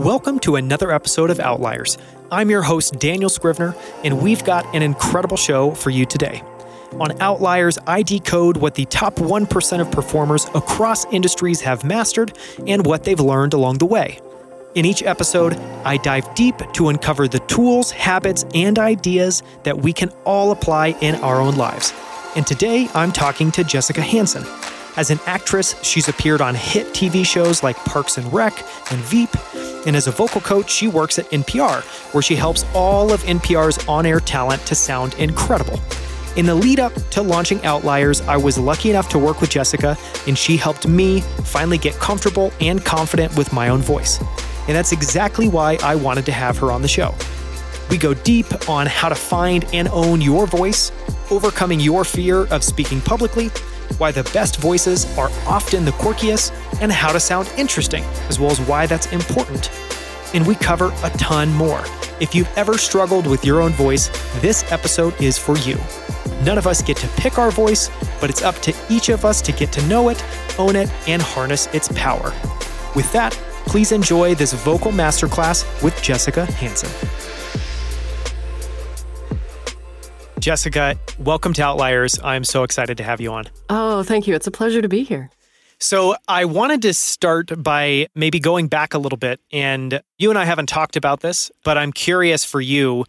Welcome to another episode of Outliers. I'm your host, Daniel Scrivner, and we've got an incredible show for you today. On Outliers, I decode what the top 1% of performers across industries have mastered and what they've learned along the way. In each episode, I dive deep to uncover the tools, habits, and ideas that we can all apply in our own lives. And today, I'm talking to Jessica Hansen. As an actress, she's appeared on hit TV shows like Parks and Rec and Veep. And as a vocal coach, she works at NPR, where she helps all of NPR's on air talent to sound incredible. In the lead up to launching Outliers, I was lucky enough to work with Jessica, and she helped me finally get comfortable and confident with my own voice. And that's exactly why I wanted to have her on the show. We go deep on how to find and own your voice, overcoming your fear of speaking publicly, why the best voices are often the quirkiest, and how to sound interesting, as well as why that's important. And we cover a ton more. If you've ever struggled with your own voice, this episode is for you. None of us get to pick our voice, but it's up to each of us to get to know it, own it, and harness its power. With that, please enjoy this vocal masterclass with Jessica Hansen. Jessica, welcome to Outliers. I'm so excited to have you on. Oh, thank you. It's a pleasure to be here. So, I wanted to start by maybe going back a little bit. And you and I haven't talked about this, but I'm curious for you.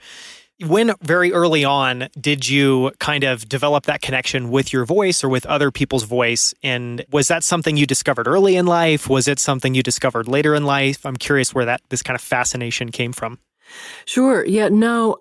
When very early on did you kind of develop that connection with your voice or with other people's voice? And was that something you discovered early in life? Was it something you discovered later in life? I'm curious where that this kind of fascination came from. Sure. Yeah. No,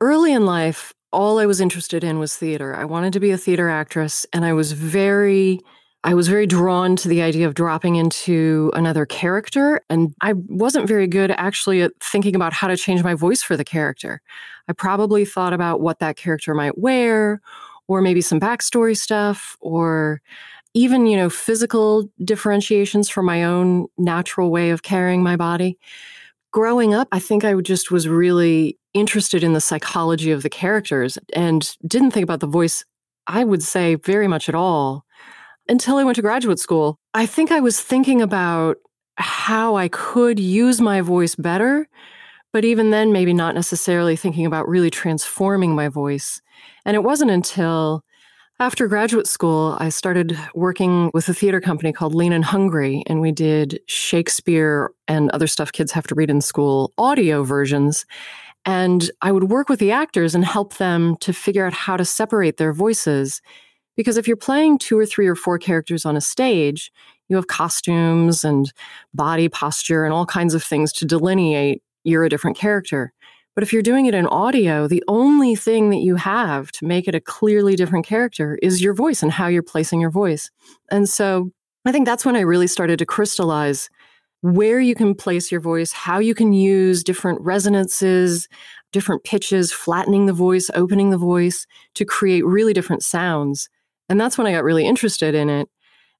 early in life, all I was interested in was theater. I wanted to be a theater actress, and I was very I was very drawn to the idea of dropping into another character. And I wasn't very good actually at thinking about how to change my voice for the character. I probably thought about what that character might wear, or maybe some backstory stuff, or even, you know, physical differentiations from my own natural way of carrying my body. Growing up, I think I just was really interested in the psychology of the characters and didn't think about the voice, I would say, very much at all until I went to graduate school. I think I was thinking about how I could use my voice better, but even then, maybe not necessarily thinking about really transforming my voice. And it wasn't until after graduate school, I started working with a theater company called Lean and Hungry, and we did Shakespeare and other stuff kids have to read in school audio versions. And I would work with the actors and help them to figure out how to separate their voices. Because if you're playing two or three or four characters on a stage, you have costumes and body posture and all kinds of things to delineate you're a different character. But if you're doing it in audio, the only thing that you have to make it a clearly different character is your voice and how you're placing your voice. And so I think that's when I really started to crystallize where you can place your voice, how you can use different resonances, different pitches, flattening the voice, opening the voice to create really different sounds. And that's when I got really interested in it.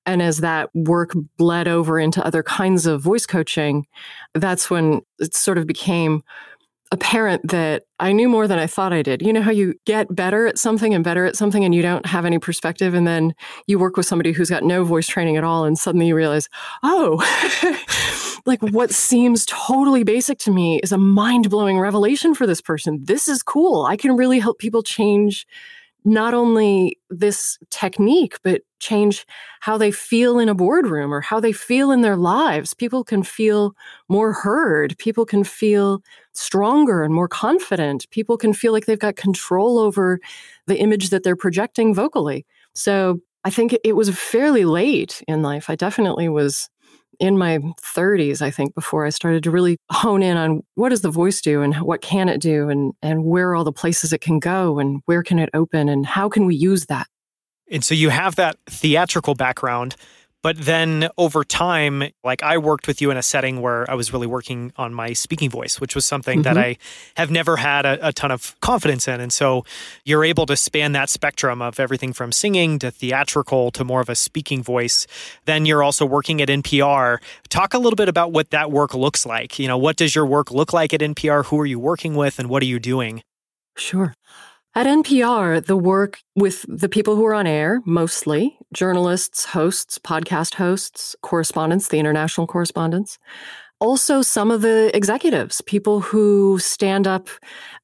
And as that work bled over into other kinds of voice coaching, that's when it sort of became apparent that I knew more than I thought I did. You know how you get better at something and better at something and you don't have any perspective and then you work with somebody who's got no voice training at all and suddenly you realize, "Oh, like what seems totally basic to me is a mind-blowing revelation for this person. This is cool. I can really help people change not only this technique, but change how they feel in a boardroom or how they feel in their lives. People can feel more heard. People can feel stronger and more confident. People can feel like they've got control over the image that they're projecting vocally. So I think it was fairly late in life. I definitely was in my 30s, I think, before I started to really hone in on what does the voice do and what can it do and, and where are all the places it can go and where can it open and how can we use that. And so you have that theatrical background. But then over time, like I worked with you in a setting where I was really working on my speaking voice, which was something mm-hmm. that I have never had a, a, ton of confidence in. And so you're able to span that spectrum of everything from singing to theatrical to more of a speaking voice. Then you're also working at NPR. Talk a little bit about what that work looks like. You know, what does your work look like at NPR? Who are you working with and what are you doing? Sure. At NPR, the work with the people who are on air, mostly journalists, hosts, podcast hosts, correspondents, the international correspondents, also some of the executives, people who stand up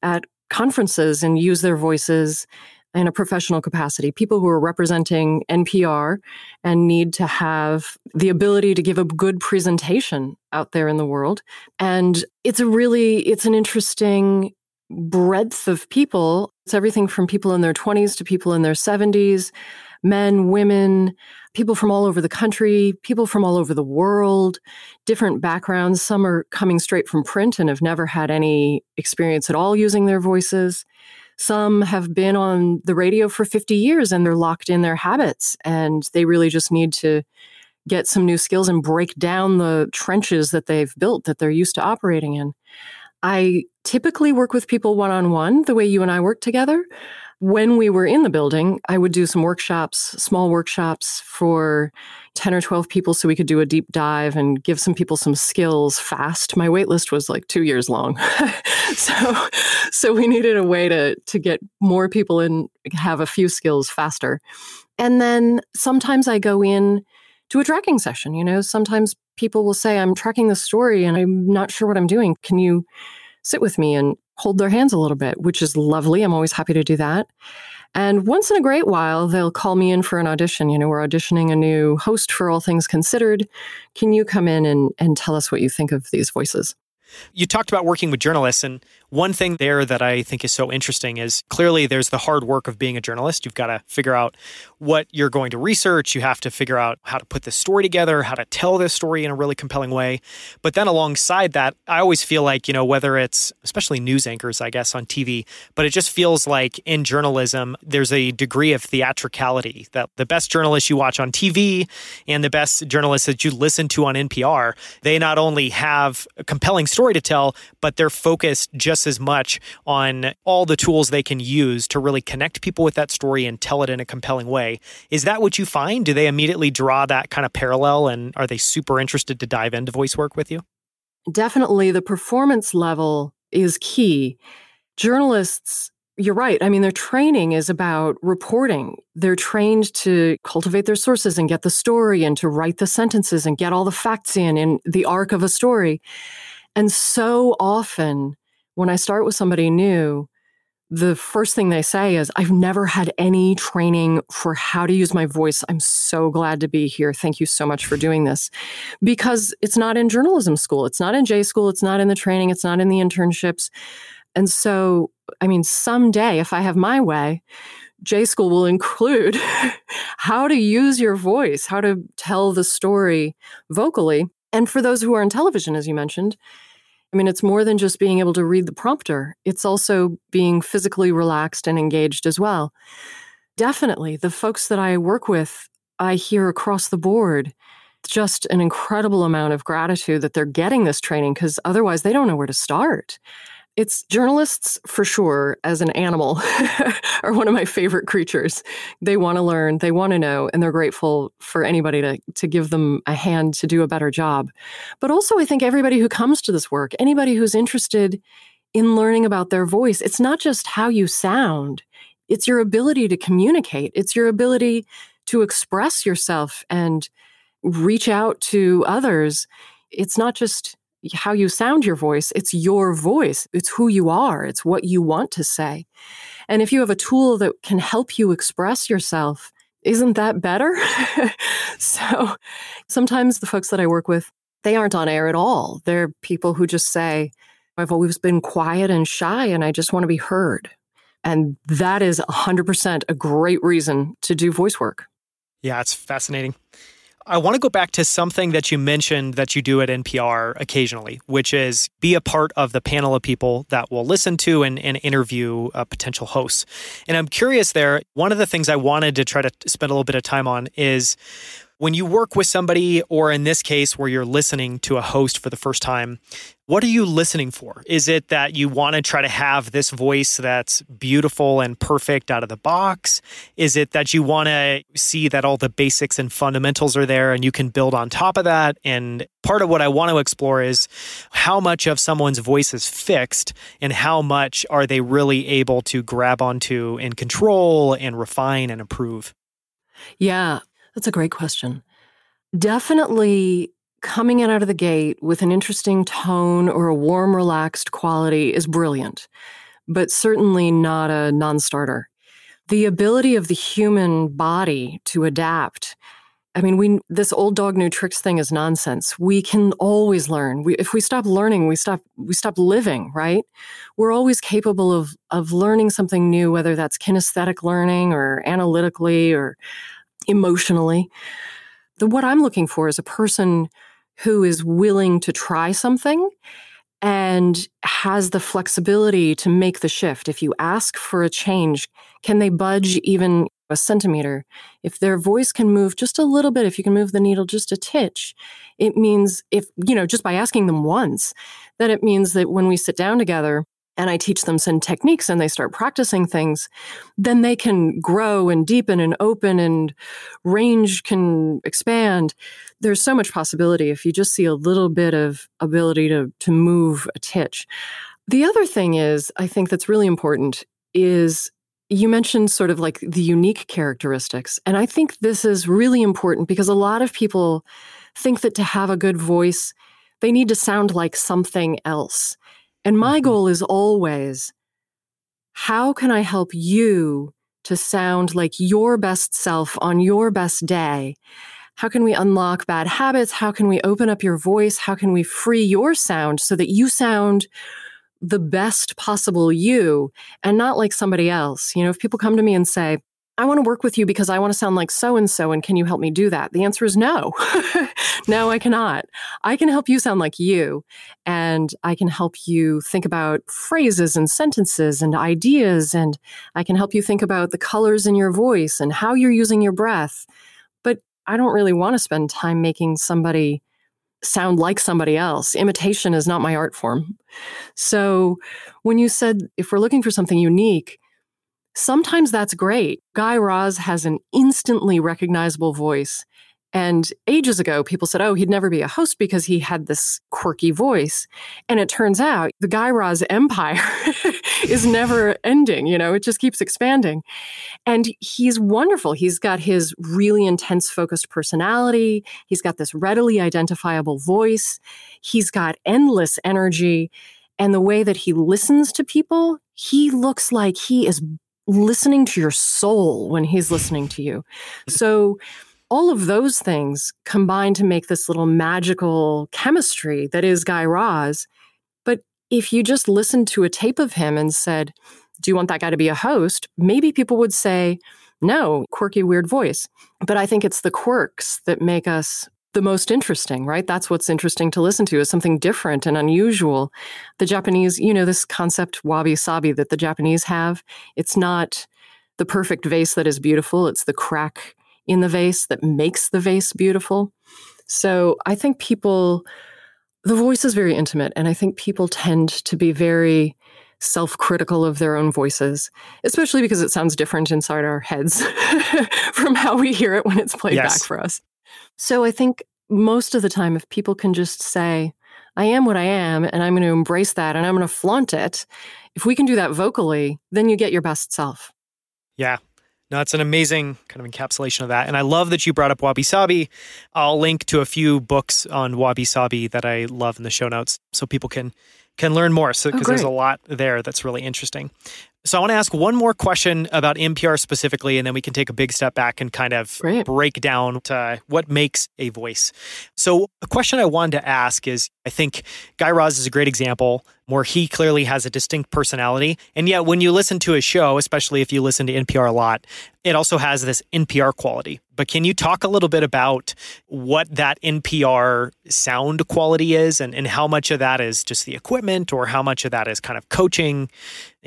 at conferences and use their voices in a professional capacity, people who are representing NPR and need to have the ability to give a good presentation out there in the world. And it's a really, it's an interesting breadth of people. It's everything from people in their 20s to people in their 70s, men, women, people from all over the country, people from all over the world, different backgrounds. Some are coming straight from print and have never had any experience at all using their voices. Some have been on the radio for 50 years and they're locked in their habits and they really just need to get some new skills and break down the trenches that they've built that they're used to operating in. I typically work with people one on one, the way you and I work together. When we were in the building, I would do some workshops, small workshops for 10 or 12 people so we could do a deep dive and give some people some skills fast. My wait list was like 2 years long. so so we needed a way to to get more people in have a few skills faster. And then sometimes I go in to a tracking session, you know, sometimes people will say I'm tracking the story and I'm not sure what I'm doing. Can you sit with me and hold their hands a little bit, which is lovely. I'm always happy to do that. And once in a great while, they'll call me in for an audition. You know, we're auditioning a new host for All Things Considered. Can you come in and, and tell us what you think of these voices? You talked about working with journalists, and one thing there that I think is so interesting is clearly there's the hard work of being a journalist. You've got to figure out what you're going to research. You have to figure out how to put this story together, how to tell this story in a really compelling way. But then alongside that, I always feel like, you know, whether it's especially news anchors, I guess, on TV, but it just feels like in journalism, there's a degree of theatricality that the best journalists you watch on TV and the best journalists that you listen to on NPR, they not only have a compelling story to tell, but they're focused just as much on all the tools they can use to really connect people with that story and tell it in a compelling way. Is that what you find? Do they immediately draw that kind of parallel and are they super interested to dive into voice work with you? Definitely. The performance level is key. Journalists you're right. I mean, their training is about reporting. They're trained to cultivate their sources and get the story and to write the sentences and get all the facts in in the arc of a story. And so often, when I start with somebody new, the first thing they say is, I've never had any training for how to use my voice. I'm so glad to be here. Thank you so much for doing this. Because it's not in journalism school, it's not in J school, it's not in the training, it's not in the internships. And so, I mean, someday, if I have my way, J School will include how to use your voice, how to tell the story vocally. And for those who are in television, as you mentioned, I mean, it's more than just being able to read the prompter, it's also being physically relaxed and engaged as well. Definitely, the folks that I work with, I hear across the board just an incredible amount of gratitude that they're getting this training because otherwise they don't know where to start. It's journalists for sure, as an animal, are one of my favorite creatures. They want to learn, they want to know, and they're grateful for anybody to, to give them a hand to do a better job. But also, I think everybody who comes to this work, anybody who's interested in learning about their voice, it's not just how you sound, it's your ability to communicate, it's your ability to express yourself and reach out to others. It's not just how you sound your voice. It's your voice. It's who you are. It's what you want to say. And if you have a tool that can help you express yourself, isn't that better? so sometimes the folks that I work with, they aren't on air at all. They're people who just say, I've always been quiet and shy and I just want to be heard. And that is 100% a great reason to do voice work. Yeah, it's fascinating. I want to go back to something that you mentioned that you do at NPR occasionally, which is be a part of the panel of people that will listen to and, and interview uh, potential hosts. And I'm curious there, one of the things I wanted to try to spend a little bit of time on is when you work with somebody, or in this case, where you're listening to a host for the first time, what are you listening for? Is it that you want to try to have this voice that's beautiful and perfect out of the box? Is it that you want to see that all the basics and fundamentals are there and you can build on top of that? And part of what I want to explore is how much of someone's voice is fixed and how much are they really able to grab onto and control and refine and improve? Yeah, that's a great question. Definitely coming in out of the gate with an interesting tone or a warm, relaxed quality is brilliant, but certainly not a non starter. The ability of the human body to adapt. I mean, we this old dog new tricks thing is nonsense. We can always learn. We, if we stop learning, we stop we stop living. Right? We're always capable of of learning something new, whether that's kinesthetic learning or analytically or emotionally. The what I'm looking for is a person who is willing to try something and has the flexibility to make the shift. If you ask for a change, can they budge even a centimeter? If their voice can move just a little bit, if you can move the needle just a titch, it means if, you know, just by asking them once, that it means that when we sit down together, and I teach them some techniques and they start practicing things, then they can grow and deepen and open and range can expand. There's so much possibility if you just see a little bit of ability to, to move a titch. The other thing is, I think that's really important is you mentioned sort of like the unique characteristics. And I think this is really important because a lot of people think that to have a good voice, they need to sound like something else. And my mm-hmm. goal is always how can I help you to sound like your best self on your best day? How can we unlock bad habits? How can we open up your voice? How can we free your sound so that you sound the best possible you and not like somebody else? You know, if people come to me and say, I want to work with you because I want to sound like so and so, and can you help me do that? The answer is no. no, I cannot. I can help you sound like you, and I can help you think about phrases and sentences and ideas, and I can help you think about the colors in your voice and how you're using your breath. But I don't really want to spend time making somebody sound like somebody else. Imitation is not my art form. So when you said if we're looking for something unique, Sometimes that's great. Guy Raz has an instantly recognizable voice. And ages ago, people said, oh, he'd never be a host because he had this quirky voice. And it turns out the Guy Raz empire is never ending. You know, it just keeps expanding. And he's wonderful. He's got his really intense, focused personality. He's got this readily identifiable voice. He's got endless energy. And the way that he listens to people, he looks like he is listening to your soul when he's listening to you. So, all of those things combine to make this little magical chemistry that is Guy Raz. But if you just listened to a tape of him and said, Do you want that guy to be a host? Maybe people would say, No, quirky, weird voice. But I think it's the quirks that make us the most interesting, right? That's what's interesting to listen to is something different and unusual. The Japanese, you know, this concept wabi sabi that the Japanese have, it's not the perfect vase that is beautiful, it's the crack in the vase that makes the vase beautiful. So I think people, the voice is very intimate, and I think people tend to be very self critical of their own voices, especially because it sounds different inside our heads from how we hear it when it's played yes. back for us. So I think most of the time, if people can just say, I am what I am, and I'm going to embrace that and I'm going to flaunt it, if we can do that vocally, then you get your best self. Yeah. No, it's an amazing kind of encapsulation of that. And I love that you brought up Wabi Sabi. I'll link to a few books on Wabi Sabi that I love in the show notes so people can can learn more. So because oh, there's a lot there that's really interesting. So I want to ask one more question about NPR specifically, and then we can take a big step back and kind of Great. break down what makes a voice. So a question I wanted to ask is, I think Guy Raz is a great example where he clearly has a distinct personality. And yet, when you listen to his show, especially if you listen to NPR a lot, it also has this NPR quality. But can you talk a little bit about what that NPR sound quality is and, and how much of that is just the equipment or how much of that is kind of coaching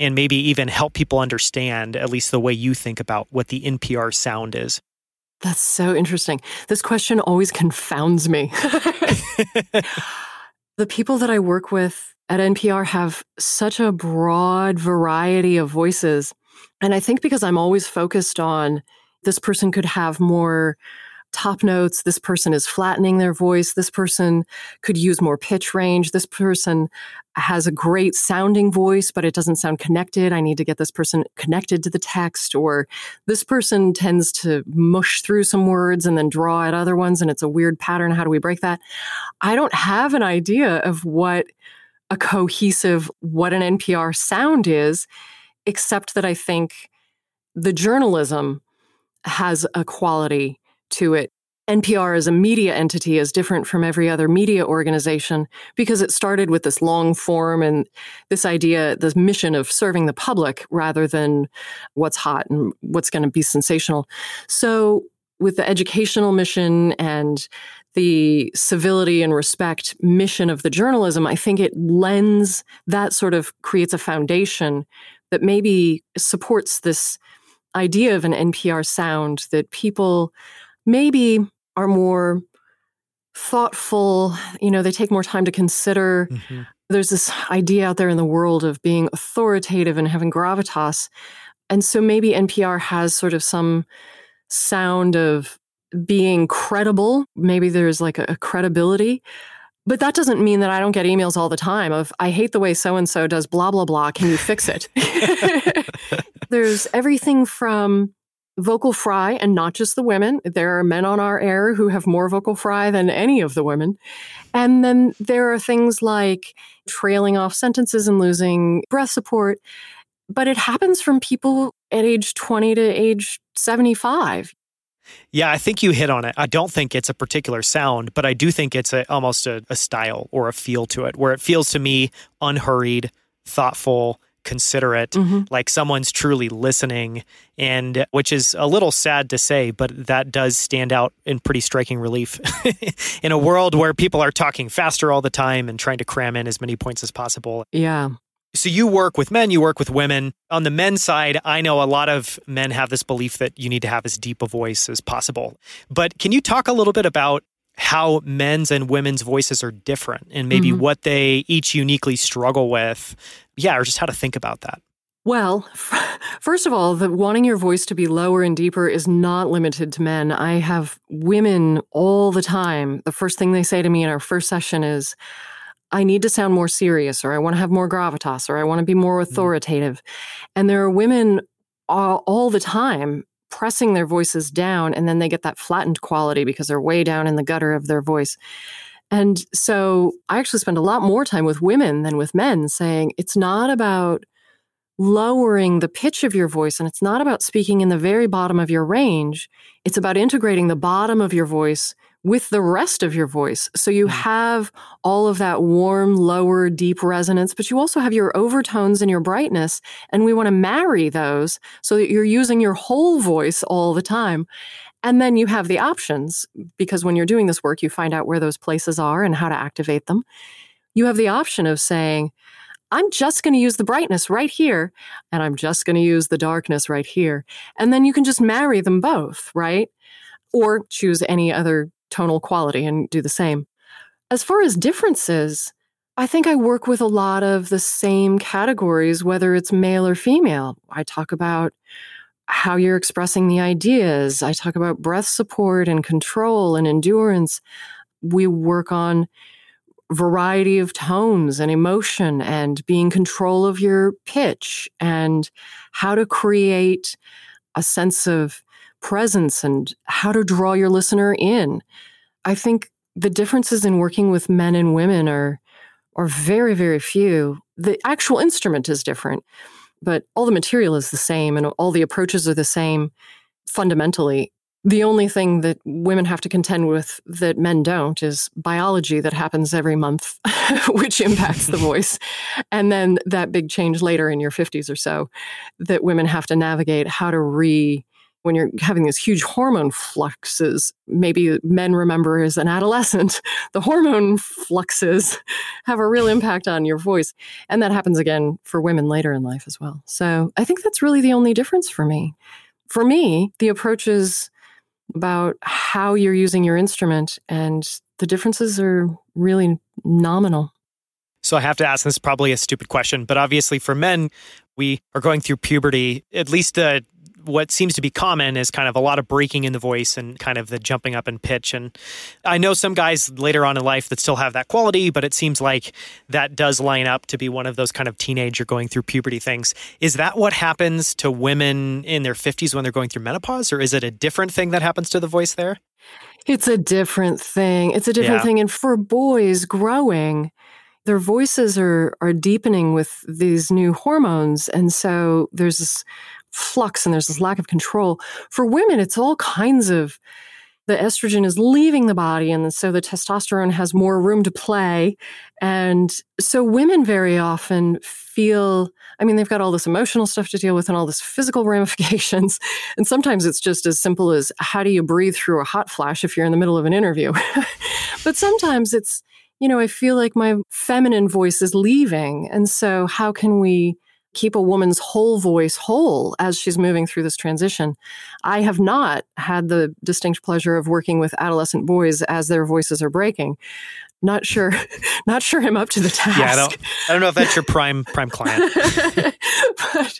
and maybe even help people understand, at least the way you think about what the NPR sound is? That's so interesting. This question always confounds me. the people that I work with at NPR have such a broad variety of voices. And I think because I'm always focused on this person could have more top notes. This person is flattening their voice. This person could use more pitch range. This person has a great sounding voice, but it doesn't sound connected. I need to get this person connected to the text. Or this person tends to mush through some words and then draw at other ones, and it's a weird pattern. How do we break that? I don't have an idea of what a cohesive, what an NPR sound is, except that I think the journalism has a quality to it. NPR as a media entity is different from every other media organization because it started with this long form and this idea, this mission of serving the public rather than what's hot and what's going to be sensational. So, with the educational mission and the civility and respect mission of the journalism, I think it lends that sort of creates a foundation that maybe supports this idea of an NPR sound that people maybe are more thoughtful, you know, they take more time to consider. Mm-hmm. There's this idea out there in the world of being authoritative and having gravitas. And so maybe NPR has sort of some sound of being credible. Maybe there's like a, a credibility. But that doesn't mean that I don't get emails all the time of, I hate the way so and so does blah, blah, blah. Can you fix it? There's everything from vocal fry and not just the women. There are men on our air who have more vocal fry than any of the women. And then there are things like trailing off sentences and losing breath support. But it happens from people at age 20 to age 75. Yeah, I think you hit on it. I don't think it's a particular sound, but I do think it's a, almost a, a style or a feel to it where it feels to me unhurried, thoughtful, considerate, mm-hmm. like someone's truly listening, and which is a little sad to say, but that does stand out in pretty striking relief in a world where people are talking faster all the time and trying to cram in as many points as possible. Yeah. So you work with men, you work with women. On the men's side, I know a lot of men have this belief that you need to have as deep a voice as possible. But can you talk a little bit about how men's and women's voices are different and maybe mm-hmm. what they each uniquely struggle with? Yeah, or just how to think about that. Well, first of all, the wanting your voice to be lower and deeper is not limited to men. I have women all the time. The first thing they say to me in our first session is, I need to sound more serious, or I want to have more gravitas, or I want to be more mm-hmm. authoritative. Mm. And there are women all, all the time pressing their voices down, and then they get that flattened quality because they're way down in the gutter of their voice. And so I actually spend a lot more time with women than with men saying it's not about lowering the pitch of your voice and it's not about speaking in the very bottom of your range. It's about integrating the bottom of your voice with the rest of your voice. So you mm. have all of that warm, lower, deep resonance, but you also have your overtones and your brightness. And we want to marry those so that you're using your whole voice all the time. And then you have the options because when you're doing this work, you find out where those places are and how to activate them. You have the option of saying, I'm just going to use the brightness right here, and I'm just going to use the darkness right here. And then you can just marry them both, right? Or choose any other tonal quality and do the same. As far as differences, I think I work with a lot of the same categories, whether it's male or female. I talk about how you're expressing the ideas. I talk about breath support and control and endurance. We work on variety of tones and emotion and being control of your pitch and how to create a sense of presence and how to draw your listener in. I think the differences in working with men and women are are very very few. The actual instrument is different but all the material is the same and all the approaches are the same fundamentally. The only thing that women have to contend with that men don't is biology that happens every month, which impacts the voice. And then that big change later in your 50s or so that women have to navigate how to re when you're having these huge hormone fluxes, maybe men remember as an adolescent, the hormone fluxes have a real impact on your voice. And that happens again for women later in life as well. So I think that's really the only difference for me. For me, the approach is about how you're using your instrument, and the differences are really nominal. So I have to ask this is probably a stupid question, but obviously for men, we are going through puberty, at least what seems to be common is kind of a lot of breaking in the voice and kind of the jumping up in pitch. And I know some guys later on in life that still have that quality, but it seems like that does line up to be one of those kind of teenager going through puberty things. Is that what happens to women in their 50s when they're going through menopause, or is it a different thing that happens to the voice there? It's a different thing. It's a different yeah. thing. And for boys growing, their voices are are deepening with these new hormones and so there's this flux and there's this lack of control. For women it's all kinds of the estrogen is leaving the body and so the testosterone has more room to play. And so women very often feel i mean they've got all this emotional stuff to deal with and all this physical ramifications. And sometimes it's just as simple as how do you breathe through a hot flash if you're in the middle of an interview? But sometimes it's you know, I feel like my feminine voice is leaving. And so, how can we keep a woman's whole voice whole as she's moving through this transition? I have not had the distinct pleasure of working with adolescent boys as their voices are breaking. Not sure, not sure I'm up to the task. Yeah, I don't, I don't know if that's your prime prime client. but,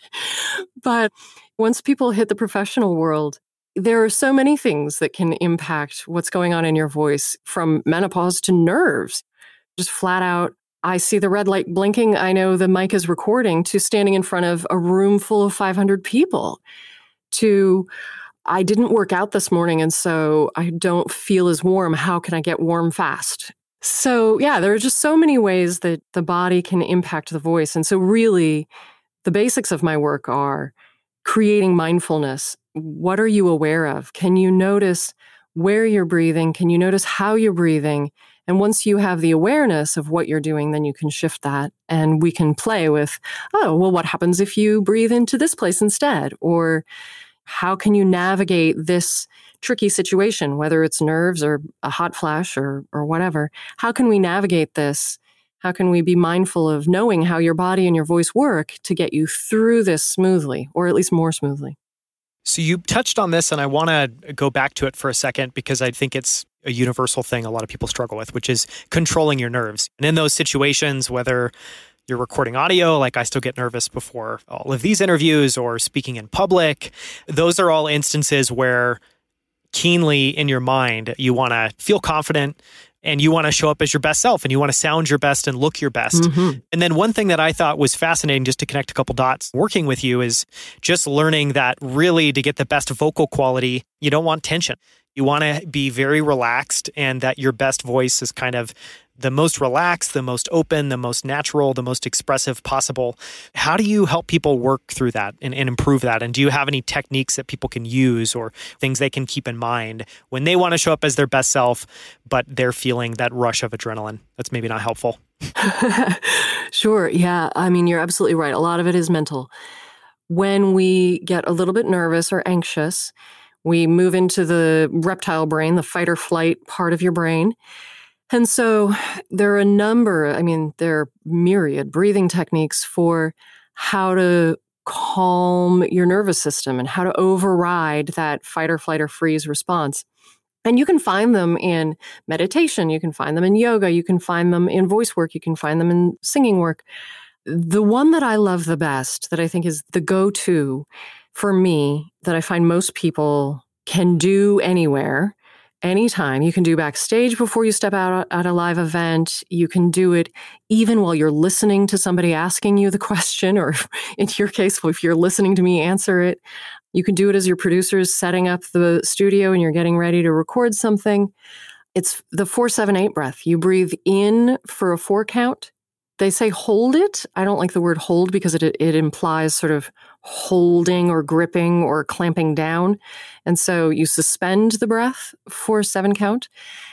but once people hit the professional world, there are so many things that can impact what's going on in your voice from menopause to nerves just flat out I see the red light blinking. I know the mic is recording to standing in front of a room full of 500 people to I didn't work out this morning and so I don't feel as warm. How can I get warm fast? So, yeah, there are just so many ways that the body can impact the voice. And so, really, the basics of my work are creating mindfulness. What are you aware of? Can you notice where you're breathing? Can you notice how you're breathing? And once you have the awareness of what you're doing, then you can shift that. And we can play with, oh, well, what happens if you breathe into this place instead? Or how can you navigate this tricky situation, whether it's nerves or a hot flash or, or whatever? How can we navigate this? How can we be mindful of knowing how your body and your voice work to get you through this smoothly, or at least more smoothly? So you touched on this, and I want to go back to it for a second because I think it's a universal thing a lot of people struggle with, which is controlling your nerves. And in those situations, whether you're recording audio, like I still get nervous before all of these interviews or speaking in public, those are all instances where keenly in your mind, you want to feel confident and you want to show up as your best self and you want to sound your best and look your best. Mm-hmm. And then one thing that I thought was fascinating just to connect a couple dots working with you is just learning that really to get the best vocal quality, you don't want tension. You want to be very relaxed and that your best voice is kind of the most relaxed, the most open, the most natural, the most expressive possible. How do you help people work through that and, and, improve that? And do you have any techniques that people can use or things they can keep in mind when they want to show up as their best self, but they're feeling that rush of adrenaline? That's maybe not helpful. sure. Yeah. I mean, you're absolutely right. A lot of it is mental. When we get a little bit nervous or anxious, we move into the reptile brain, the fight or flight part of your brain. And so there are a number, I mean, there are myriad breathing techniques for how to calm your nervous system and how to override that fight or flight or freeze response. And you can find them in meditation, you can find them in yoga, you can find them in voice work, you can find them in singing work. The one that I love the best, that I think is the go to, for me that I find most people can do anywhere, anytime. You can do backstage before you step out at a live event. You can do it even while you're listening to somebody asking you the question, or in your case, if you're listening to me answer it. You can do it as your producer's setting up the studio and you're getting ready to record something. It's the 478 breath. You breathe in for a four count they say hold it. I don't like the word hold because it, it implies sort of holding or gripping or clamping down. And so you suspend the breath for seven count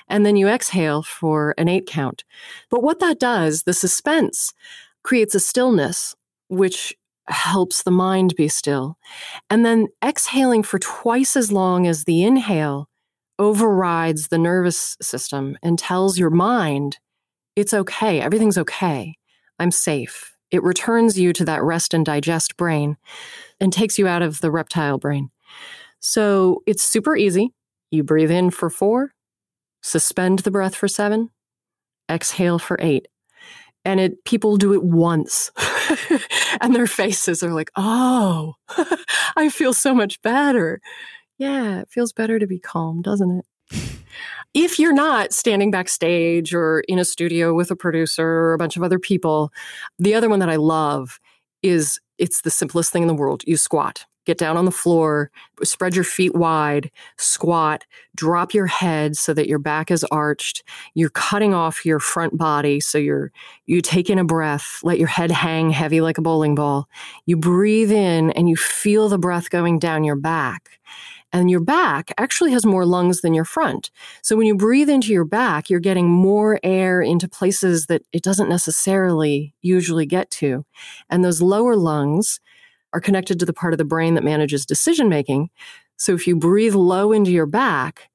and then you exhale for an eight count. But what that does, the suspense creates a stillness, which helps the mind be still. And then exhaling for twice as long as the inhale overrides the nervous system and tells your mind it's okay. Everything's okay. I'm safe. It returns you to that rest and digest brain and takes you out of the reptile brain. So it's super easy. You breathe in for four, suspend the breath for seven, exhale for eight. and it people do it once and their faces are like oh i feel so much better yeah it feels better to be calm doesn't it if you're not standing backstage or in a studio with a producer or a bunch of other people the other one that i love is it's the simplest thing in the world you squat get down on the floor, spread your feet wide, squat, drop your head so that your back is arched. You're cutting off your front body so you're you take in a breath, let your head hang heavy like a bowling ball. You breathe in and you feel the breath going down your back. And your back actually has more lungs than your front. So when you breathe into your back, you're getting more air into places that it doesn't necessarily usually get to. And those lower lungs are connected to the part of the brain that manages decision making. So if you breathe low into your back,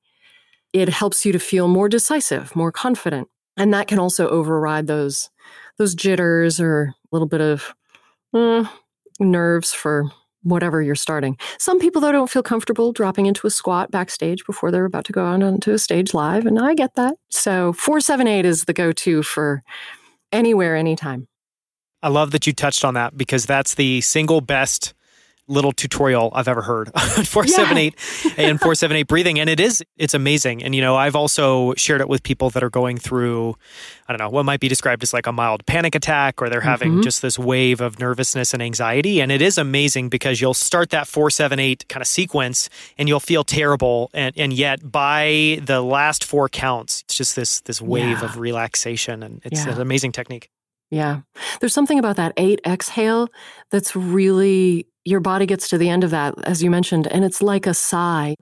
it helps you to feel more decisive, more confident. And that can also override those those jitters or a little bit of uh, nerves for whatever you're starting. Some people though don't feel comfortable dropping into a squat backstage before they're about to go out onto a stage live, and I get that. So 478 is the go-to for anywhere anytime. I love that you touched on that because that's the single best little tutorial I've ever heard on 478 yeah. and 478 breathing. And it is, it's amazing. And, you know, I've also shared it with people that are going through, I don't know, what might be described as like a mild panic attack or they're having mm-hmm. just this wave of nervousness and anxiety. And it is amazing because you'll start that 478 kind of sequence and you'll feel terrible. And, and yet by the last four counts, it's just this, this wave yeah. of relaxation. And it's yeah. an amazing technique. Yeah. There's something about that eight exhale that's really, your body gets to the end of that, as you mentioned, and it's like a sigh.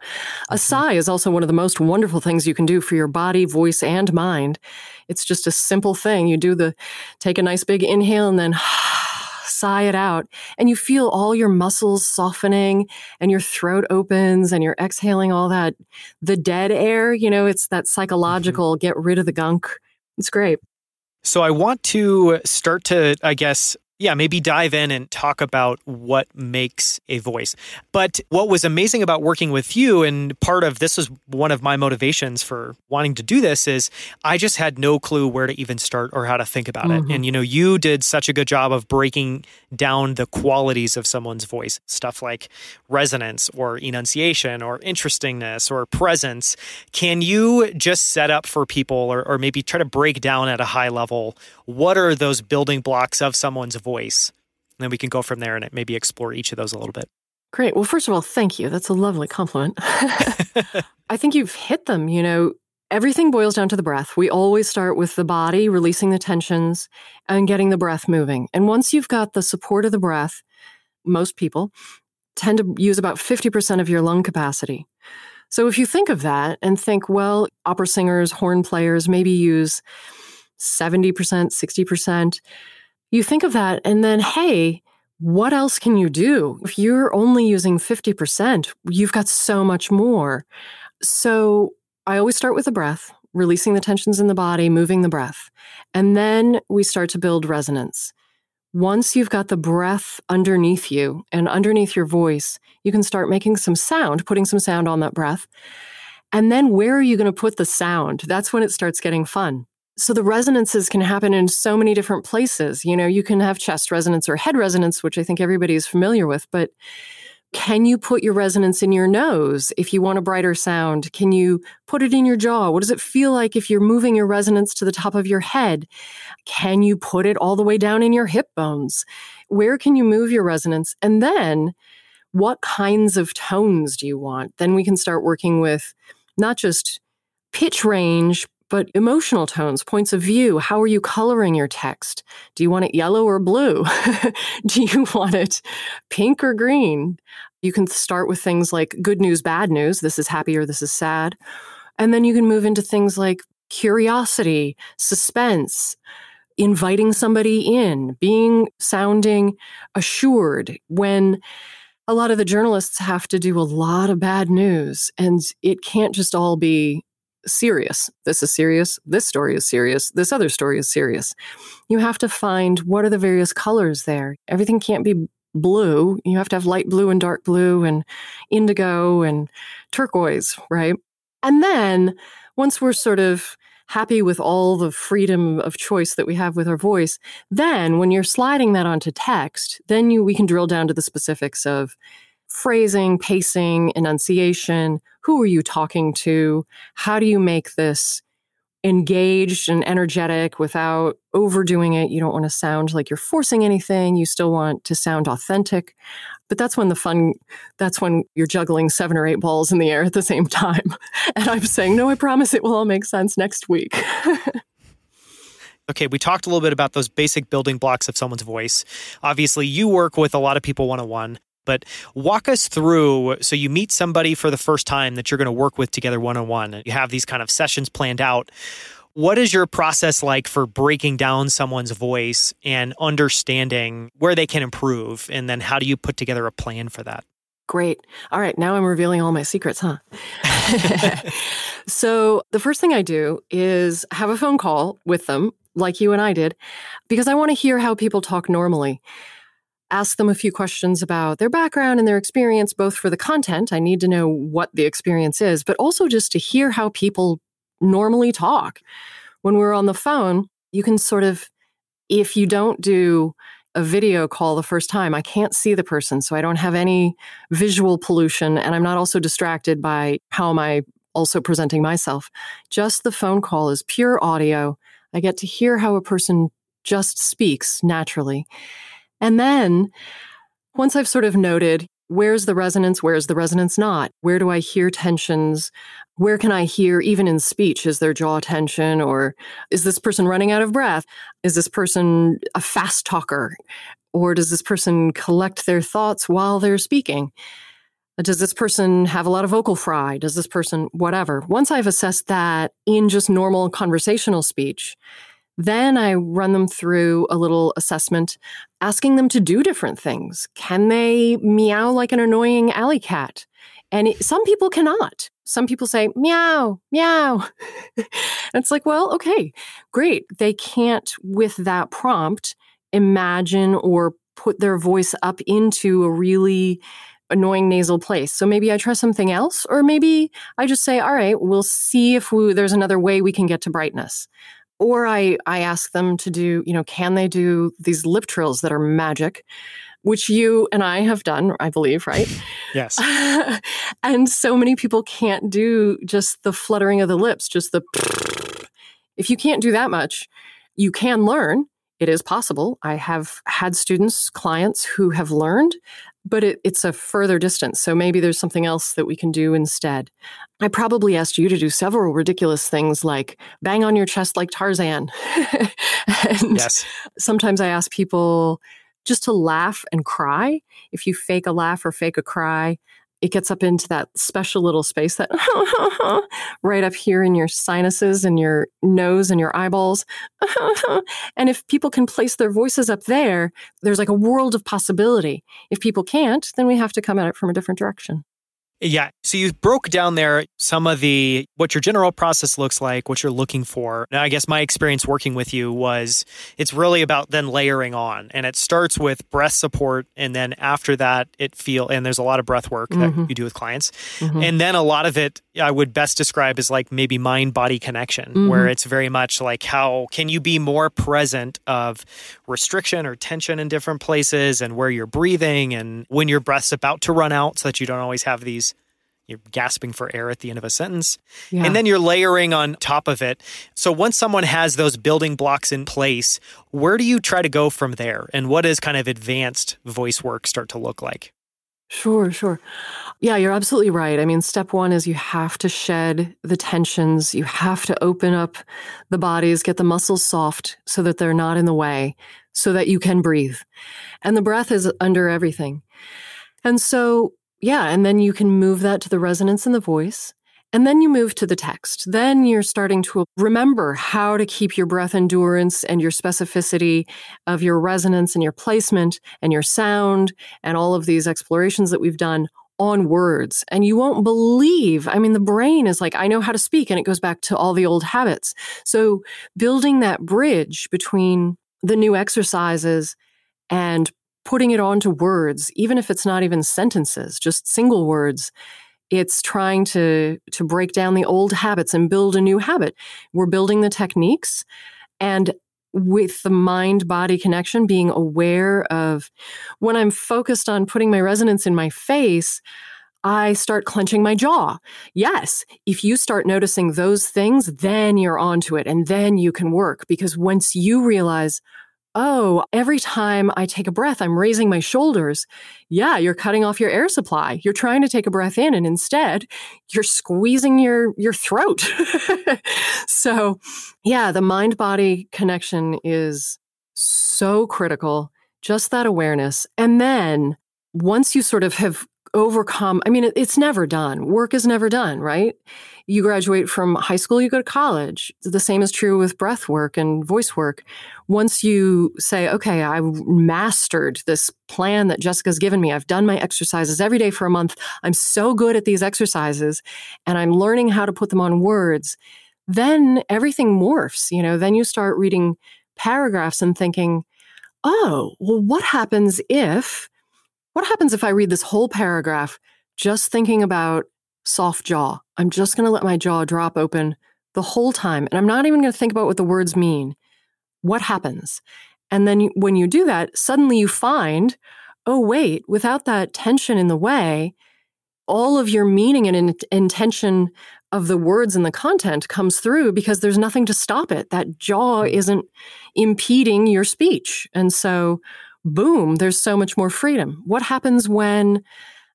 A mm-hmm. sigh is also one of the most wonderful things you can do for your body, voice, and mind. It's just a simple thing. You do the, take a nice big inhale and then sigh it out. And you feel all your muscles softening and your throat opens and you're exhaling all that, the dead air. You know, it's that mm-hmm. psychological mm-hmm. get rid of the gunk. It's great. So I want to start to, I guess, yeah, maybe dive in and talk about what makes a voice. But what was amazing about working with you, and part of this was one of my motivations for wanting to do this, is I just had no clue where to even start or how to think about mm-hmm. it. And, you know, you did such a good job of breaking down the qualities of someone's voice, stuff like resonance or enunciation or interestingness or presence. Can you just set up for people or, or maybe try to break down at a high level what are those building blocks of someone's voice? And then we can go from there and maybe explore each of those a little bit. Great. Well, first of all, thank you. That's a lovely compliment. I think you've hit them. You know, everything boils down to the breath. We always start with the body releasing the tensions and getting the breath moving. And once you've got the support of the breath, most people tend to use about 50% of your lung capacity. So if you think of that and think, well, opera singers, horn players maybe use 70%, 60%. You think of that, and then, hey, what else can you do? If you're only using 50%, you've got so much more. So I always start with the breath, releasing the tensions in the body, moving the breath. And then we start to build resonance. Once you've got the breath underneath you and underneath your voice, you can start making some sound, putting some sound on that breath. And then where are you going to put the sound? That's when it starts getting fun so the resonances can happen in so many different places. You know, you can have chest resonance or head resonance, which I think everybody is familiar with, but can you put your resonance in your nose if you want a brighter sound? Can you put it in your jaw? What does it feel like if you're moving your resonance to the top of your head? Can you put it all the way down in your hip bones? Where can you move your resonance? And then what kinds of tones do you want? Then we can start working with not just pitch range, but emotional tones, points of view, how are you coloring your text? Do you want it yellow or blue? Do you want it pink or green? You can start with things like good news, bad news. This is happy or this is sad. And then you can move into things like curiosity, suspense, inviting somebody in, being sounding assured when a lot of the journalists have to do a lot of bad news and it can't just all be serious. This is serious. This story is serious. This other story is serious. You have to find what are the various colors there. Everything can't be blue. You have to have light blue and dark blue and indigo and turquoise, right? And then once we're sort of happy with all the freedom of choice that we have with our voice, then when you're sliding that onto text, then you we can drill down to the specifics of phrasing, pacing, enunciation, who are you talking to? How do you make this engaged and energetic without overdoing it. You don't want to sound like you're forcing anything. You still want to sound authentic. But that's when the fun, that's when you're juggling seven or eight balls in the air at the same time. And I'm saying, no, I promise it will all make sense next week. okay, we talked a little bit about those basic building blocks of someone's voice. Obviously, you work with a lot of people one on one. But walk us through so you meet somebody for the first time that you're going to work with together one on one. And you have these kind of sessions planned out. What is your process like for breaking down someone's voice and understanding where they can improve? And then how do you put together a plan for that? Great. All right. Now I'm revealing all my secrets, huh? so, the first thing I do is have a phone call with them, like you and I did, because I want to hear how people talk normally ask them a few questions about their background and their experience, both for the content. I need to know what the experience is, but also just to hear how people normally talk. When we're on the phone, you can sort of, if you don't do a video call the first time, I can't see the person. So I don't have any visual pollution. And I'm not also distracted by how am I also presenting myself. Just the phone call is pure audio. I get to hear how a person just speaks naturally. And then once I've sort of noted where's the resonance, where's the resonance not? Where do I hear tensions? Where can I hear, even in speech, is there jaw tension or is this person running out of breath? Is this person a fast talker? Or does this person collect their thoughts while they're speaking? Does this person have a lot of vocal fry? Does this person, whatever? Once I've assessed that in just normal conversational speech, then I run them through a little assessment, asking them to do different things. Can they meow like an annoying alley cat? And it, some people cannot. Some people say, meow, meow. it's like, well, okay, great. They can't, with that prompt, imagine or put their voice up into a really annoying nasal place. So maybe I try something else, or maybe I just say, all right, we'll see if we, there's another way we can get to brightness or I I ask them to do, you know, can they do these lip trills that are magic, which you and I have done, I believe, right? yes. and so many people can't do just the fluttering of the lips, just the if you can't do that much, you can learn. It is possible. I have had students, clients who have learned, but it, it's a further distance. So maybe there's something else that we can do instead. I probably asked you to do several ridiculous things like bang on your chest like Tarzan. and yes. sometimes I ask people just to laugh and cry. If you fake a laugh or fake a cry, it gets up into that special little space that right up here in your sinuses and your nose and your eyeballs. and if people can place their voices up there, there's like a world of possibility. If people can't, then we have to come at it from a different direction. Yeah. So you broke down there some of the what your general process looks like, what you're looking for. Now, I guess my experience working with you was it's really about then layering on, and it starts with breath support, and then after that, it feel and there's a lot of breath work mm-hmm. that you do with clients, mm-hmm. and then a lot of it I would best describe as like maybe mind body connection, mm-hmm. where it's very much like how can you be more present of restriction or tension in different places, and where you're breathing, and when your breath's about to run out, so that you don't always have these you're gasping for air at the end of a sentence. Yeah. And then you're layering on top of it. So once someone has those building blocks in place, where do you try to go from there? And what does kind of advanced voice work start to look like? Sure, sure. Yeah, you're absolutely right. I mean, step one is you have to shed the tensions. You have to open up the bodies, get the muscles soft so that they're not in the way, so that you can breathe. And the breath is under everything. And so yeah, and then you can move that to the resonance in the voice. And then you move to the text. Then you're starting to remember how to keep your breath endurance and your specificity of your resonance and your placement and your sound and all of these explorations that we've done on words. And you won't believe, I mean, the brain is like, I know how to speak, and it goes back to all the old habits. So building that bridge between the new exercises and putting it onto words, even if it's not even sentences, just single words, It's trying to to break down the old habits and build a new habit. We're building the techniques and with the mind body connection, being aware of when I'm focused on putting my resonance in my face, I start clenching my jaw. Yes, if you start noticing those things, then you're onto it and then you can work because once you realize, oh, every time I take a breath, I'm raising my shoulders. Yeah, you're cutting off your air supply. You're trying to take a breath in and instead you're squeezing your, your throat. so yeah, the mind body connection is so critical. Just that awareness. And then once you sort of have overcome, I mean, it's never done. Work is never done, right? You graduate from high school, you go to college. The same is true with breath work and voice work. Once you say, okay, I mastered this plan that Jessica's given me, I've done my exercises every day for a month. I'm so good at these exercises and I'm learning how to put them on words. Then everything morphs, you know, then you start reading paragraphs and thinking, oh, well, what happens if what happens if I read this whole paragraph just thinking about soft jaw? I'm just going to let my jaw drop open the whole time, and I'm not even going to think about what the words mean. What happens? And then when you do that, suddenly you find, oh, wait, without that tension in the way, all of your meaning and in- intention of the words and the content comes through because there's nothing to stop it. That jaw hmm. isn't impeding your speech. And so boom, there's so much more freedom. What happens when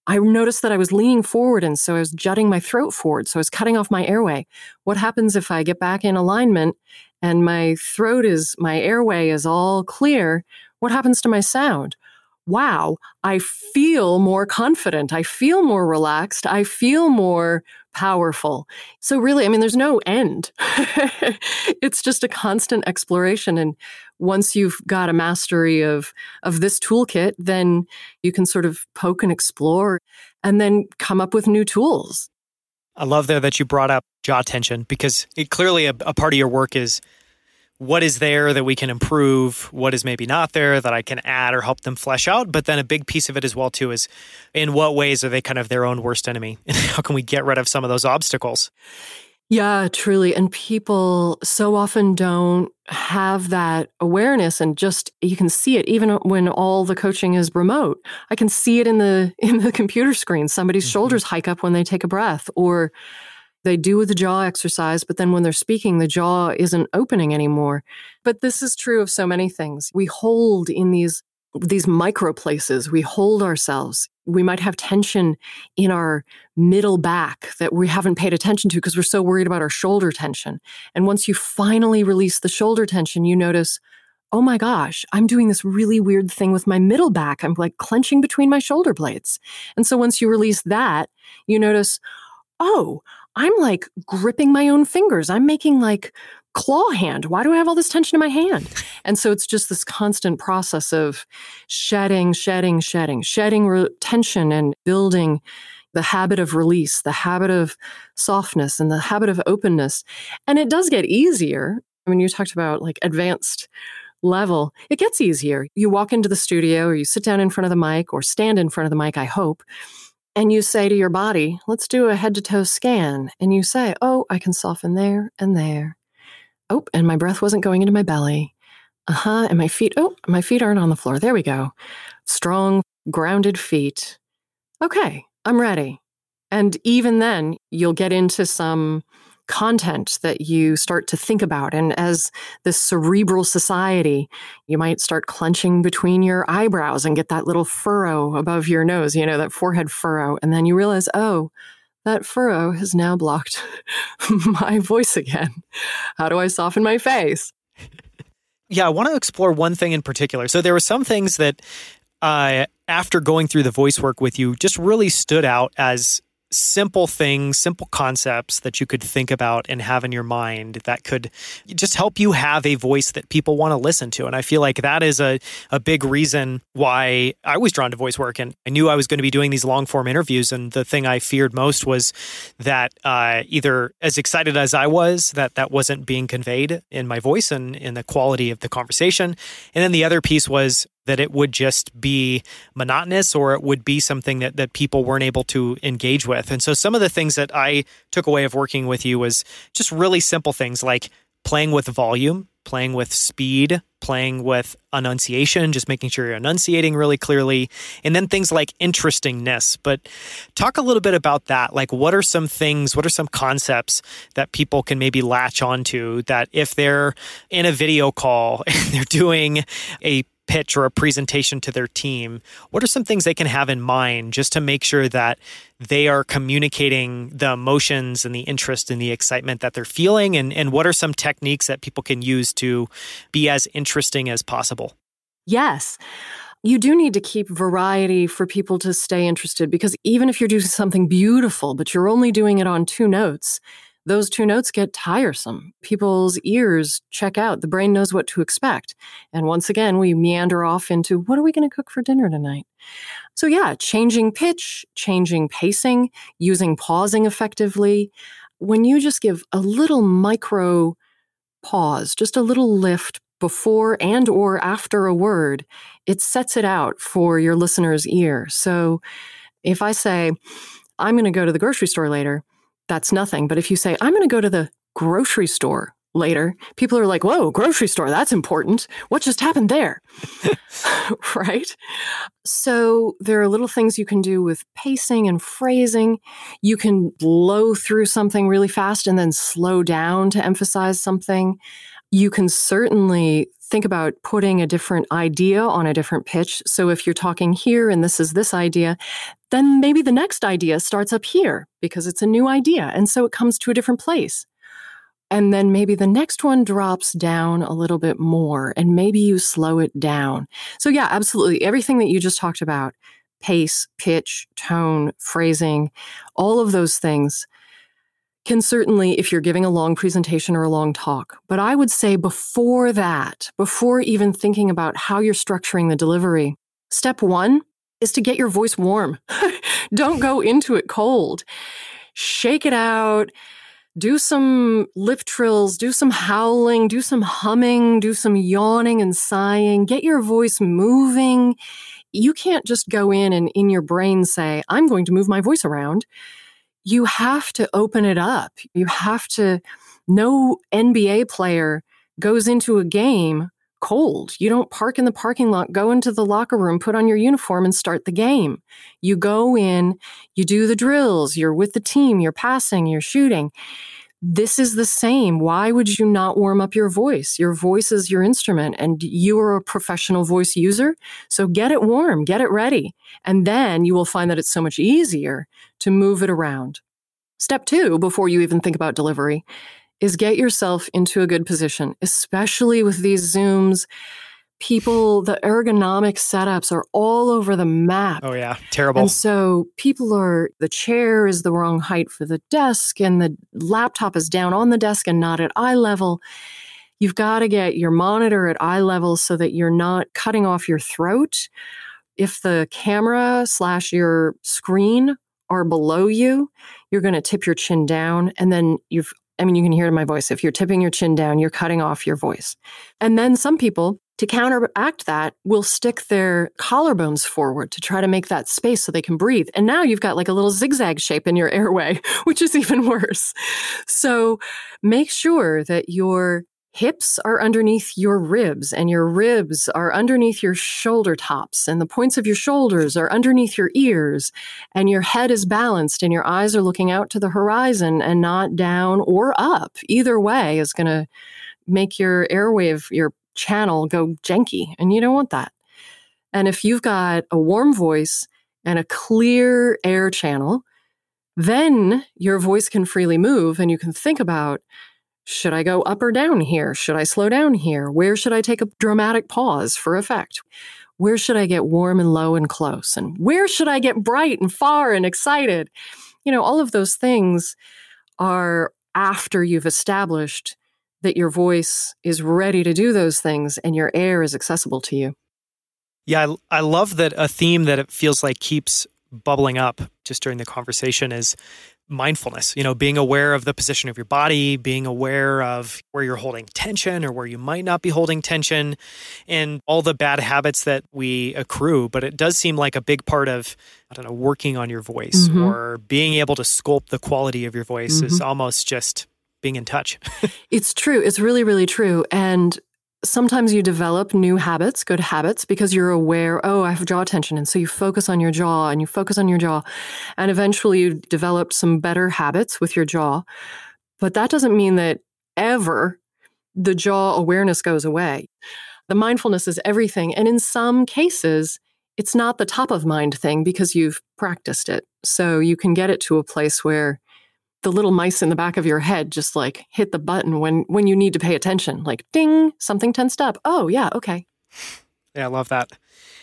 I noticed that I was leaning forward and so I was jutting my throat forward, so I was cutting off my airway? What happens if I get back in alignment and my throat is, my airway is all clear? What happens to my sound? Wow, I feel more confident. I feel more relaxed. I feel more powerful. So, really, I mean, there's no end. it's just a constant exploration. And once you've got a mastery of, of this toolkit, then you can sort of poke and explore and then come up with new tools. I love there that you brought up jaw tension because it clearly a, a part of your work is what is there that we can improve what is maybe not there that i can add or help them flesh out but then a big piece of it as well too is in what ways are they kind of their own worst enemy? And how can we get rid of some of those obstacles? Yeah truly. And people so often don't have that awareness and just you can see it even when all the coaching is remote. I can see it in the in the computer screen. Somebody's mm-hmm. shoulders hike up when they take a breath or they do with the jaw exercise, but then when they're speaking, the jaw isn't opening anymore. But this is true of so many things. We hold in these these micro places. We hold ourselves. We might have tension in our middle back that we haven't paid attention to because we're so worried about our shoulder tension. And once you finally release the shoulder tension, you notice, oh my gosh, I'm doing this really weird thing with my middle back. I'm like clenching between my shoulder blades. And so once you release that, you notice, oh, I'm like gripping my own fingers. I'm making like claw hand. Why do I have all this tension in my hand? And so it's just this constant process of shedding, shedding, shedding, shedding re- tension and building the habit of release, the habit of softness, and the habit of openness. And it does get easier. I mean, you talked about like advanced level, it gets easier. You walk into the studio or you sit down in front of the mic or stand in front of the mic, I hope and you say to your body, let's do a head to toe scan. And you say, oh, I can soften there and there. Oh, and my breath wasn't going into my belly. Uh huh. And my feet, oh, my feet aren't on the floor. There we go. Strong, grounded feet. Okay, I'm ready. And even then, you'll get into some content that you start to think about. And as this cerebral society, you might start clenching between your eyebrows and get that little furrow above your nose, you know, that forehead furrow. And then you realize, oh, that furrow has now blocked my voice again. How do I soften my face? Yeah, I want to explore one thing in particular. So there were some things that uh, after going through the voice work with you just really stood out as simple things, simple concepts that you could think about and have in your mind that could just help you have a voice that people want to listen to. And I feel like that is a, a big reason why I was drawn to voice work. And I knew I was going to be doing these long form interviews. And the thing I feared most was that uh, either as excited as I was, that that wasn't being conveyed in my voice and in the quality of the conversation. And then the other piece was that it would just be monotonous or it would be something that, that people weren't able to engage with. And so some of the things that I took away of working with you was just really simple things like playing with volume, playing with speed, playing with enunciation, just making sure you're enunciating really clearly, and then things like interestingness. But talk a little bit about that. Like, what are some things, what are some concepts that people can maybe latch onto that if they're in a video call and they're doing a pitch or a presentation to their team, what are some things they can have in mind just to make sure that they are communicating the emotions and the interest and the excitement that they're feeling? And, and what are some techniques that people can use to be as interesting as possible? Yes. You do need to keep variety for people to stay interested because even if you're doing something beautiful, but you're only doing it on two notes, those two notes get tiresome. People's ears check out. The brain knows what to expect. And once again, we meander off into what are we going to cook for dinner tonight? So, yeah, changing pitch, changing pacing, using pausing effectively. When you just give a little micro pause, just a little lift before and or after a word, it sets it out for your listener's ear. So, if I say, I'm going to go to the grocery store later, that's nothing. But if you say, I'm going to go to the grocery store later, people are like, whoa, grocery store, that's important. What just happened there? right? So there are little things you can do with pacing and phrasing. You can blow through something really fast and then slow down to emphasize something. You can certainly think about putting a different idea on a different pitch. So if you're talking here and this is this idea, then maybe the next idea starts up here because it's a new idea. And so it comes to a different place. And then maybe the next one drops down a little bit more and maybe you slow it down. So, yeah, absolutely. Everything that you just talked about pace, pitch, tone, phrasing, all of those things can certainly, if you're giving a long presentation or a long talk. But I would say before that, before even thinking about how you're structuring the delivery, step one is to get your voice warm. Don't go into it cold. Shake it out. Do some lip trills, do some howling, do some humming, do some yawning and sighing. Get your voice moving. You can't just go in and in your brain say, I'm going to move my voice around you have to open it up. You have to, no NBA player goes into a game cold. You don't park in the parking lot, go into the locker room, put on your uniform, and start the game. You go in, you do the drills, you're with the team, you're passing, you're shooting. This is the same. Why would you not warm up your voice? Your voice is your instrument, and you are a professional voice user. So get it warm, get it ready. And then you will find that it's so much easier to move it around. Step two, before you even think about delivery, is get yourself into a good position, especially with these Zooms. People, the ergonomic setups are all over the map. Oh, yeah. Terrible. And so people are, the chair is the wrong height for the desk, and the laptop is down on the desk and not at eye level. You've got to get your monitor at eye level so that you're not cutting off your throat. If the camera slash your screen are below you, you're going to tip your chin down. And then you've, I mean, you can hear it in my voice. If you're tipping your chin down, you're cutting off your voice. And then some people, to counteract that, will stick their collarbones forward to try to make that space so they can breathe. And now you've got like a little zigzag shape in your airway, which is even worse. So make sure that your hips are underneath your ribs and your ribs are underneath your shoulder tops and the points of your shoulders are underneath your ears and your head is balanced and your eyes are looking out to the horizon and not down or up. Either way is going to make your airwave, your channel go janky and you don't want that. And if you've got a warm voice and a clear air channel, then your voice can freely move and you can think about should I go up or down here? Should I slow down here? Where should I take a dramatic pause for effect? Where should I get warm and low and close? And where should I get bright and far and excited? You know, all of those things are after you've established that your voice is ready to do those things and your air is accessible to you. Yeah, I, I love that a theme that it feels like keeps bubbling up just during the conversation is mindfulness, you know, being aware of the position of your body, being aware of where you're holding tension or where you might not be holding tension, and all the bad habits that we accrue. But it does seem like a big part of, I don't know, working on your voice mm-hmm. or being able to sculpt the quality of your voice mm-hmm. is almost just being in touch. it's true. It's really, really true. And sometimes you develop new habits, good habits, because you're aware, oh, I have jaw tension. And so you focus on your jaw and you focus on your jaw. And eventually you develop some better habits with your jaw. But that doesn't mean that ever the jaw awareness goes away. The mindfulness is everything. And in some cases, it's not the top of mind thing because you've practiced it. So you can get it to a place where the little mice in the back of your head just like hit the button when when you need to pay attention like ding something tensed up. Oh yeah okay. Yeah i love that.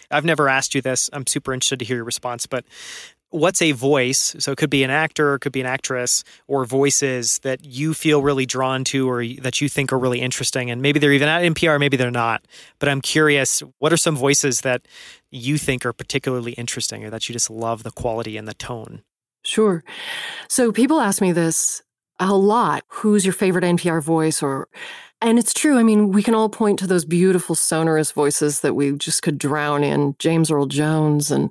I've never asked you this. I'm super interested to hear your response but what's a voice? So it could be an actor it could be an actress or voices that you feel really drawn to or that you think are really interesting and maybe they're even at npr maybe they're not but i'm curious what are some voices that you think are particularly interesting or that you just love the quality and the tone Sure. So people ask me this a lot who's your favorite NPR voice or and it's true. I mean, we can all point to those beautiful sonorous voices that we just could drown in, James Earl Jones and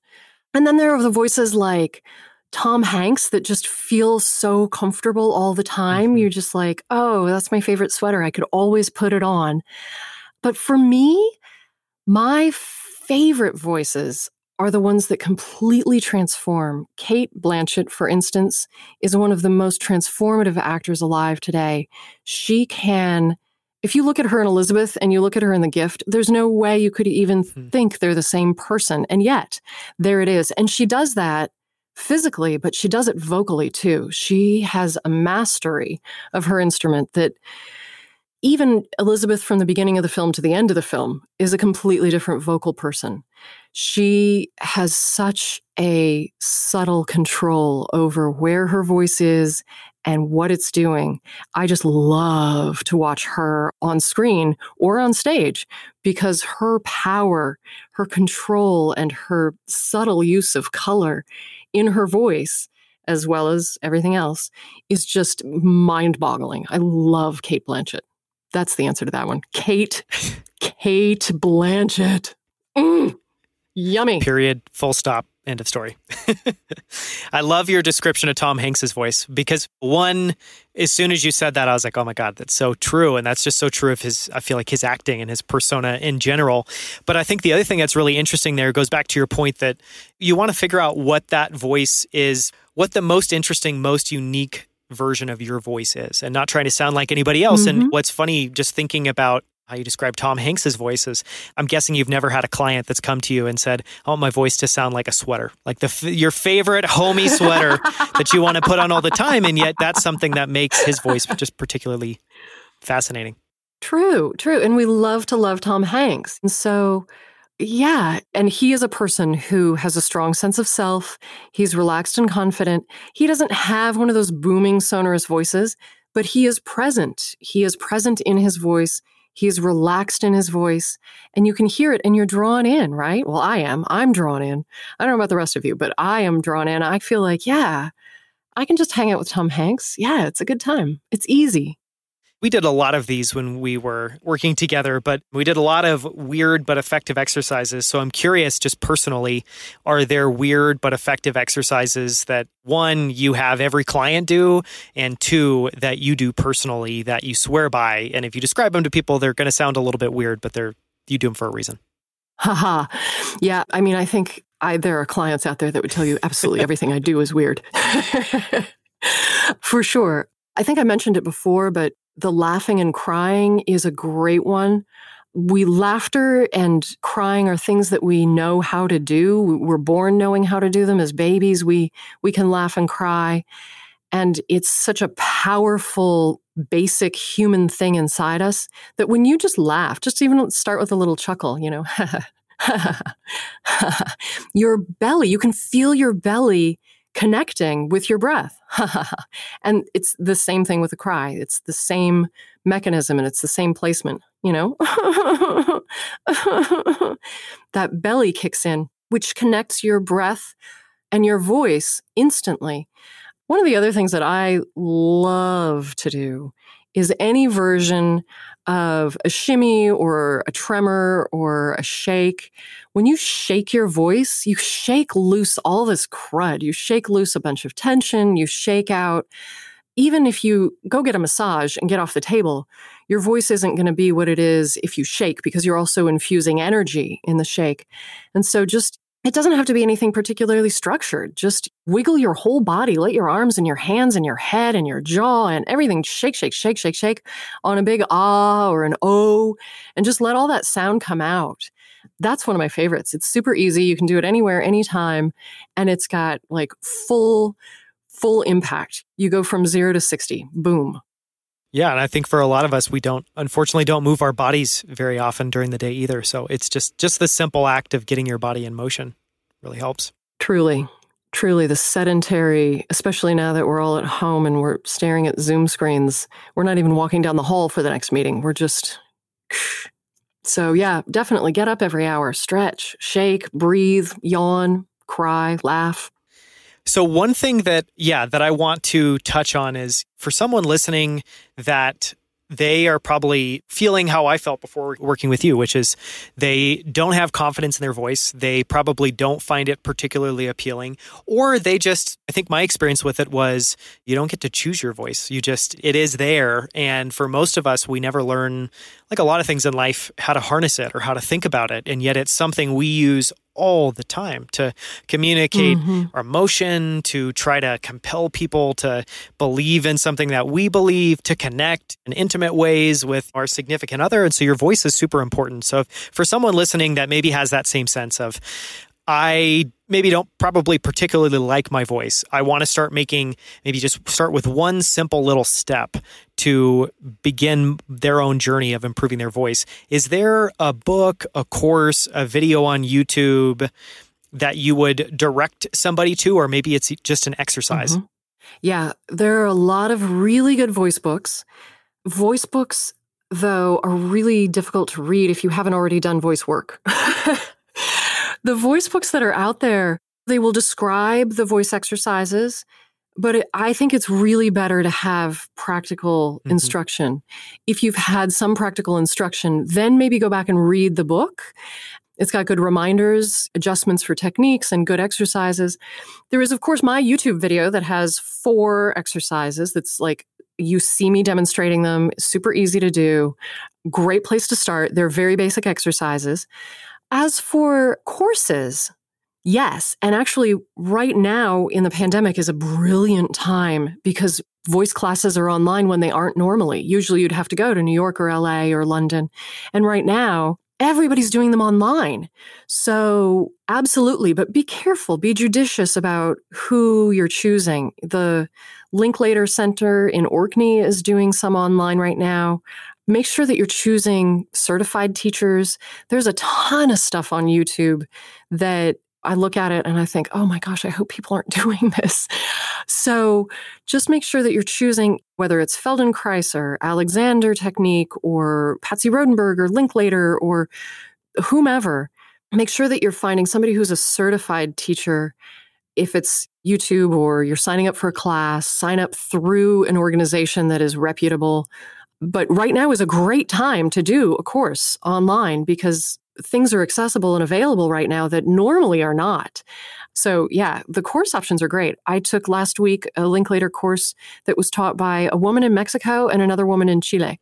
and then there are the voices like Tom Hanks that just feel so comfortable all the time. Mm-hmm. You're just like, "Oh, that's my favorite sweater. I could always put it on." But for me, my favorite voices are the ones that completely transform. Cate Blanchett, for instance, is one of the most transformative actors alive today. She can, if you look at her in Elizabeth and you look at her in The Gift, there's no way you could even mm-hmm. think they're the same person. And yet, there it is. And she does that physically, but she does it vocally too. She has a mastery of her instrument that even Elizabeth from the beginning of the film to the end of the film is a completely different vocal person. She has such a subtle control over where her voice is and what it's doing. I just love to watch her on screen or on stage because her power, her control, and her subtle use of color in her voice as well as everything else is just mind boggling. I love Cate Blanchett. That's the answer to that one. Cate, Cate Blanchett. Mm, yummy. Period. Full stop. End of story. I love your description of Tom Hanks's voice because one, as soon as you said that, I was like, oh my God, that's so true. And that's just so true of his, I feel like his acting and his persona in general. But I think the other thing that's really interesting there goes back to your point that you want to figure out what that voice is, what the most interesting, most unique version of your voice is and not trying to sound like anybody else. Mm-hmm. And what's funny, just thinking about how you describe Tom Hanks's voice is I'm guessing you've never had a client that's come to you and said, I want my voice to sound like a sweater, like the your favorite homey sweater that you want to put on all the time. And yet that's something that makes his voice just particularly fascinating. True, true. And we love to love Tom Hanks. And so yeah. And he is a person who has a strong sense of self. He's relaxed and confident. He doesn't have one of those booming, sonorous voices, but he is present. He is present in his voice. He is relaxed in his voice, and you can hear it and you're drawn in, right? Well, I am. I'm drawn in. I don't know about the rest of you, but I am drawn in. I feel like, yeah, I can just hang out with Tom Hanks. Yeah, it's a good time. It's easy we did a lot of these when we were working together, but we did a lot of weird but effective exercises. So I'm curious, just personally, are there weird but effective exercises that one, you have every client do, and two, that you do personally that you swear by? And if you describe them to people, they're going to sound a little bit weird, but they're you do them for a reason. Haha. yeah. I mean, I think I, there are clients out there that would tell you absolutely everything I do is weird. for sure. I think I mentioned it before, but the laughing and crying is a great one. We laughter and crying are things that we know how to do. We're born knowing how to do them as babies. We we can laugh and cry. And it's such a powerful, basic human thing inside us that when you just laugh, just even start with a little chuckle, you know, your belly, you can feel your belly connecting with your breath. and it's the same thing with a cry. It's the same mechanism and it's the same placement, you know? that belly kicks in, which connects your breath and your voice instantly. One of the other things that I love to do is any version of a shimmy or a tremor or a shake. When you shake your voice, you shake loose all this crud. You shake loose a bunch of tension. You shake out, even if you go get a massage and get off the table, your voice isn't going to be what it is if you shake because you're also infusing energy in the shake. And so just it doesn't have to be anything particularly structured. Just wiggle your whole body, let your arms and your hands and your head and your jaw and everything shake, shake, shake, shake, shake on a big ah or an oh, and just let all that sound come out. That's one of my favorites. It's super easy. You can do it anywhere, anytime. And it's got like full, full impact. You go from zero to 60, boom. Yeah, and I think for a lot of us, we don't, unfortunately, don't move our bodies very often during the day either. So it's just just the simple act of getting your body in motion really helps. Truly, truly, the sedentary, especially now that we're all at home and we're staring at Zoom screens, we're not even walking down the hall for the next meeting. We're just. So yeah, definitely get up every hour, stretch, shake, breathe, yawn, cry, laugh. So one thing that yeah, that I want to touch on is for someone listening that they are probably feeling how I felt before working with you, which is they don't have confidence in their voice. They probably don't find it particularly appealing, or they just, I think my experience with it was you don't get to choose your voice. You just, it is there. And for most of us, we never learn, like a lot of things in life, how to harness it or how to think about it. And yet it's something we use all the time to communicate mm-hmm. our emotion, to try to compel people to believe in something that we believe, to connect in intimate ways with our significant other. And so your voice is super important. So for someone listening that maybe has that same sense of, I maybe don't probably particularly like my voice. I want to start making maybe just start with one simple little step to begin their own journey of improving their voice. Is there a book, a course, a video on YouTube that you would direct somebody to, or maybe it's just an exercise? Mm-hmm. Yeah, there are a lot of really good voice books. Voice books, though, are really difficult to read if you haven't already done voice work. The voice books that are out there, they will describe the voice exercises, but it, I think it's really better to have practical mm-hmm. instruction. If you've had some practical instruction, then maybe go back and read the book. It's got good reminders, adjustments for techniques, and good exercises. There is, of course, my YouTube video that has four exercises that's like you see me demonstrating them, super easy to do. Great place to start. They're very basic exercises. As for courses, yes. And actually, right now in the pandemic is a brilliant time because voice classes are online when they aren't normally. Usually you'd have to go to New York or LA or London. And right now, everybody's doing them online. So, absolutely, but be careful, be judicious about who you're choosing. The Linklater Center in Orkney is doing some online right now make sure that you're choosing certified teachers. There's a ton of stuff on YouTube that I look at it and I think, oh my gosh, I hope people aren't doing this. So just make sure that you're choosing whether it's Feldenkrais or Alexander Technique or Patsy Rodenburg or Linklater or whomever. Make sure that you're finding somebody who's a certified teacher. If it's YouTube or you're signing up for a class, sign up through an organization that is reputable but right now is a great time to do a course online because things are accessible and available right now that normally are not. So, yeah, the course options are great. I took last week a Linklater course that was taught by a woman in Mexico and another woman in Chile.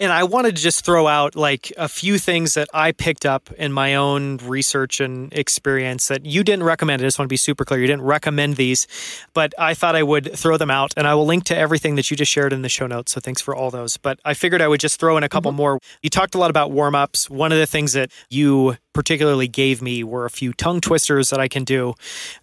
And I wanted to just throw out like a few things that I picked up in my own research and experience that you didn't recommend. I just want to be super clear. You didn't recommend these, but I thought I would throw them out and I will link to everything that you just shared in the show notes. So thanks for all those. But I figured I would just throw in a couple mm-hmm. more. You talked a lot about warm ups. One of the things that you particularly gave me were a few tongue twisters that I can do,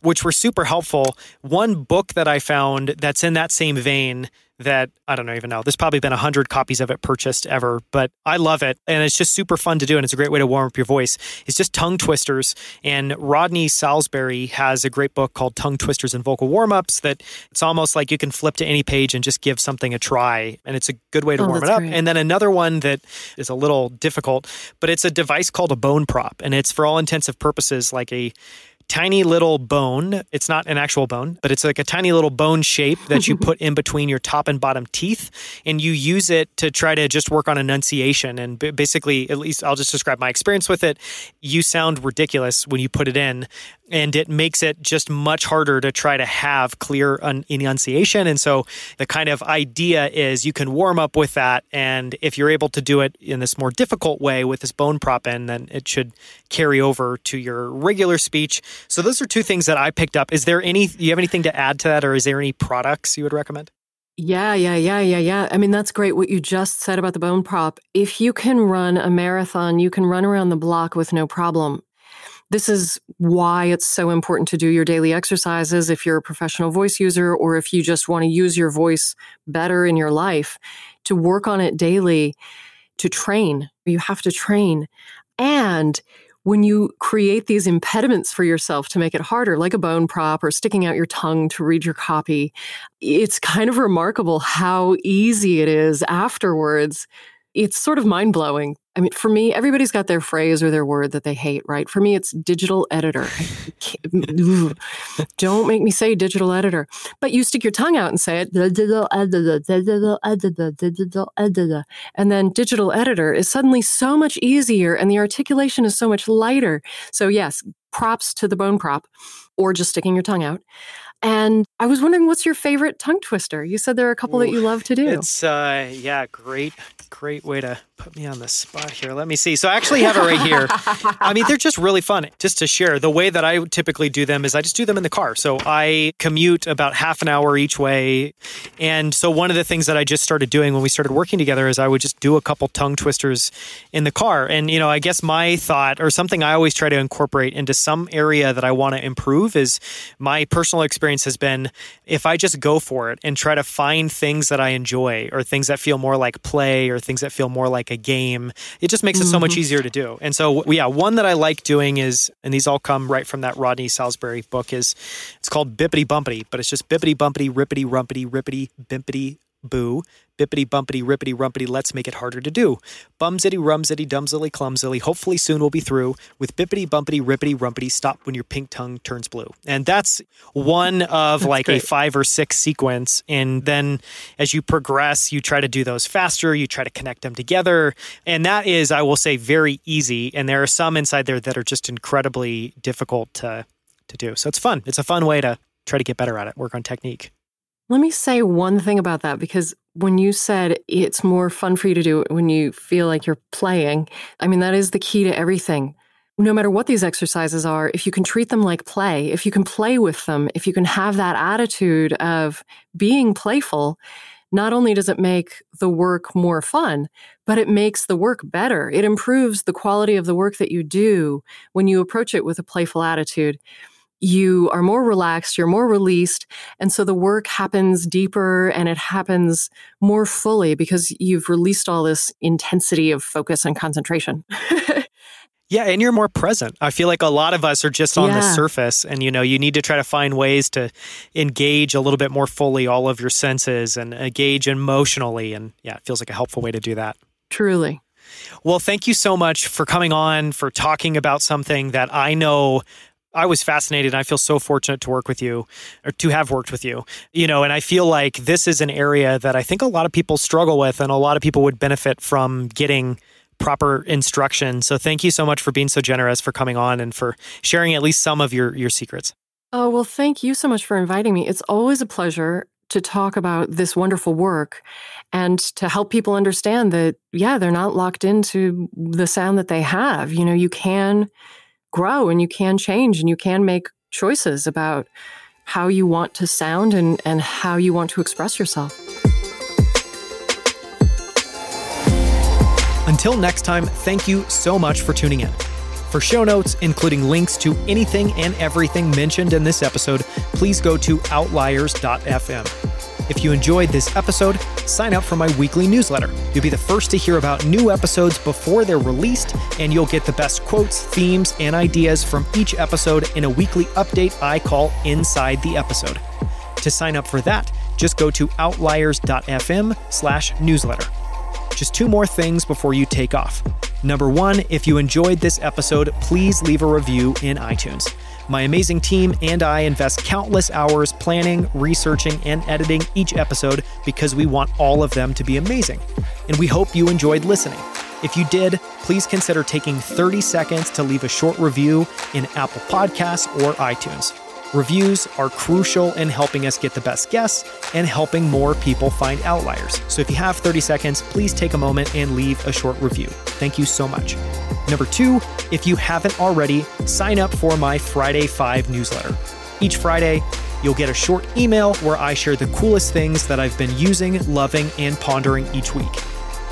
which were super helpful. One book that I found that's in that same vein that I don't even know. There's probably been a hundred copies of it purchased ever, but I love it. And it's just super fun to do. And it's a great way to warm up your voice. It's just tongue twisters. And Rodney Saulsberry has a great book called Tongue Twisters and Vocal Warm Ups that it's almost like you can flip to any page and just give something a try. And it's a good way to oh, warm it up. Great. And then another one that is a little difficult, but it's a device called a bone prop. And it's for all intensive purposes like a tiny little bone. It's not an actual bone, but it's like a tiny little bone shape that you put in between your top and bottom teeth. And you use it to try to just work on enunciation. And basically, at least I'll just describe my experience with it. You sound ridiculous when you put it in and it makes it just much harder to try to have clear un- enunciation. And so the kind of idea is you can warm up with that. And if you're able to do it in this more difficult way with this bone prop in, then it should carry over to your regular speech. So those are two things that I picked up. Is there any, you have anything to add to that, or is there any products you would recommend? Yeah, yeah, yeah, yeah, yeah. I mean, that's great what you just said about the bone prop. If you can run a marathon, you can run around the block with no problem. This is why it's so important to do your daily exercises if you're a professional voice user or if you just want to use your voice better in your life, to work on it daily, to train. You have to train. And when you create these impediments for yourself to make it harder, like a bone prop or sticking out your tongue to read your copy, it's kind of remarkable how easy it is afterwards it's sort of mind blowing. I mean, for me, everybody's got their phrase or their word that they hate, right? For me, it's digital editor. Don't make me say digital editor. But you stick your tongue out and say it, digital editor, digital editor, digital editor. And then digital editor is suddenly so much easier and the articulation is so much lighter. So, yes, props to the bone prop or just sticking your tongue out. And I was wondering, what's your favorite tongue twister? You said there are a couple Ooh, that you love to do. It's uh, yeah, great, great way to put me on the spot here. Let me see. So I actually have it right here. I mean, they're just really fun. Just to share, the way that I typically do them is I just do them in the car. So I commute about half an hour each way, and so one of the things that I just started doing when we started working together is I would just do a couple tongue twisters in the car. And you know, I guess my thought or something I always try to incorporate into some area that I want to improve is my personal experience has been if I just go for it and try to find things that I enjoy or things that feel more like play or things that feel more like a game, it just makes it so much mm-hmm. easier to do. And so, yeah, one that I like doing is, and these all come right from that Rodney Saulsberry book, is it's called Bippity Bumpity, but it's just bippity bumpity, rippity rumpity, rippity bimpity boo bippity bumpity rippity rumpity let's make it harder to do. Bumzity rumzity dumzily clumsily hopefully soon we'll be through with bippity bumpity rippity rumpity stop when your pink tongue turns blue. And that's one of that's like great. a five or six sequence. And then as you progress you try to do those faster you try to connect them together. And that is i will say very easy. And there are some inside there that are just incredibly difficult to to do. So it's fun. It's a fun way to try to get better at it work on technique let me say one thing about that because when you said it's more fun for you to do it when you feel like you're playing, I mean, that is the key to everything. No matter what these exercises are, if you can treat them like play, if you can play with them, if you can have that attitude of being playful, not only does it make the work more fun, but it makes the work better. It improves the quality of the work that you do when you approach it with a playful attitude you are more relaxed, you're more released. And so the work happens deeper and it happens more fully because you've released all this intensity of focus and concentration. yeah, and you're more present. I feel like a lot of us are just on yeah. the surface and you know, you need to try to find ways to engage a little bit more fully all of your senses and engage emotionally and yeah, it feels like a helpful way to do that. Truly. Well, thank you so much for coming on, for talking about something that I know I was fascinated. And I feel so fortunate to work with you or to have worked with you. You know, and I feel like this is an area that I think a lot of people struggle with and a lot of people would benefit from getting proper instruction. So thank you so much for being so generous for coming on and for sharing at least some of your your secrets. Oh, well, thank you so much for inviting me. It's always a pleasure to talk about this wonderful work and to help people understand that yeah, they're not locked into the sound that they have. You know, you can grow and you can change and you can make choices about how you want to sound and, and how you want to express yourself. Until next time, thank you so much for tuning in. For show notes, including links to anything and everything mentioned in this episode, please go to outliers.fm. If you enjoyed this episode, sign up for my weekly newsletter. You'll be the first to hear about new episodes before they're released, and you'll get the best quotes, themes, and ideas from each episode in a weekly update I call Inside the Episode. To sign up for that, just go to outliers.fm slash newsletter. Just two more things before you take off. Number one, if you enjoyed this episode, please leave a review in iTunes. My amazing team and I invest countless hours planning, researching, and editing each episode because we want all of them to be amazing. And we hope you enjoyed listening. If you did, please consider taking 30 seconds to leave a short review in Apple Podcasts or iTunes. Reviews are crucial in helping us get the best guests and helping more people find outliers. So if you have 30 seconds, please take a moment and leave a short review. Thank you so much. Number two, if you haven't already, sign up for my Friday 5 newsletter. Each Friday, you'll get a short email where I share the coolest things that I've been using, loving, and pondering each week.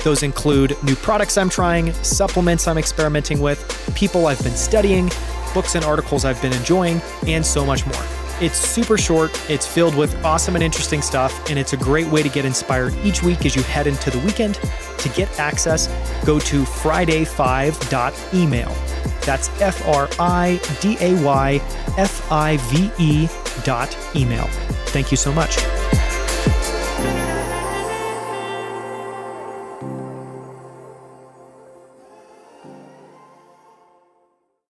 Those include new products I'm trying, supplements I'm experimenting with, people I've been studying, books and articles I've been enjoying, and so much more. It's super short, it's filled with awesome and interesting stuff, and it's a great way to get inspired each week as you head into the weekend. To get access, go to friday5.email. That's F R I D A Y F I V E dot email. Thank you so much.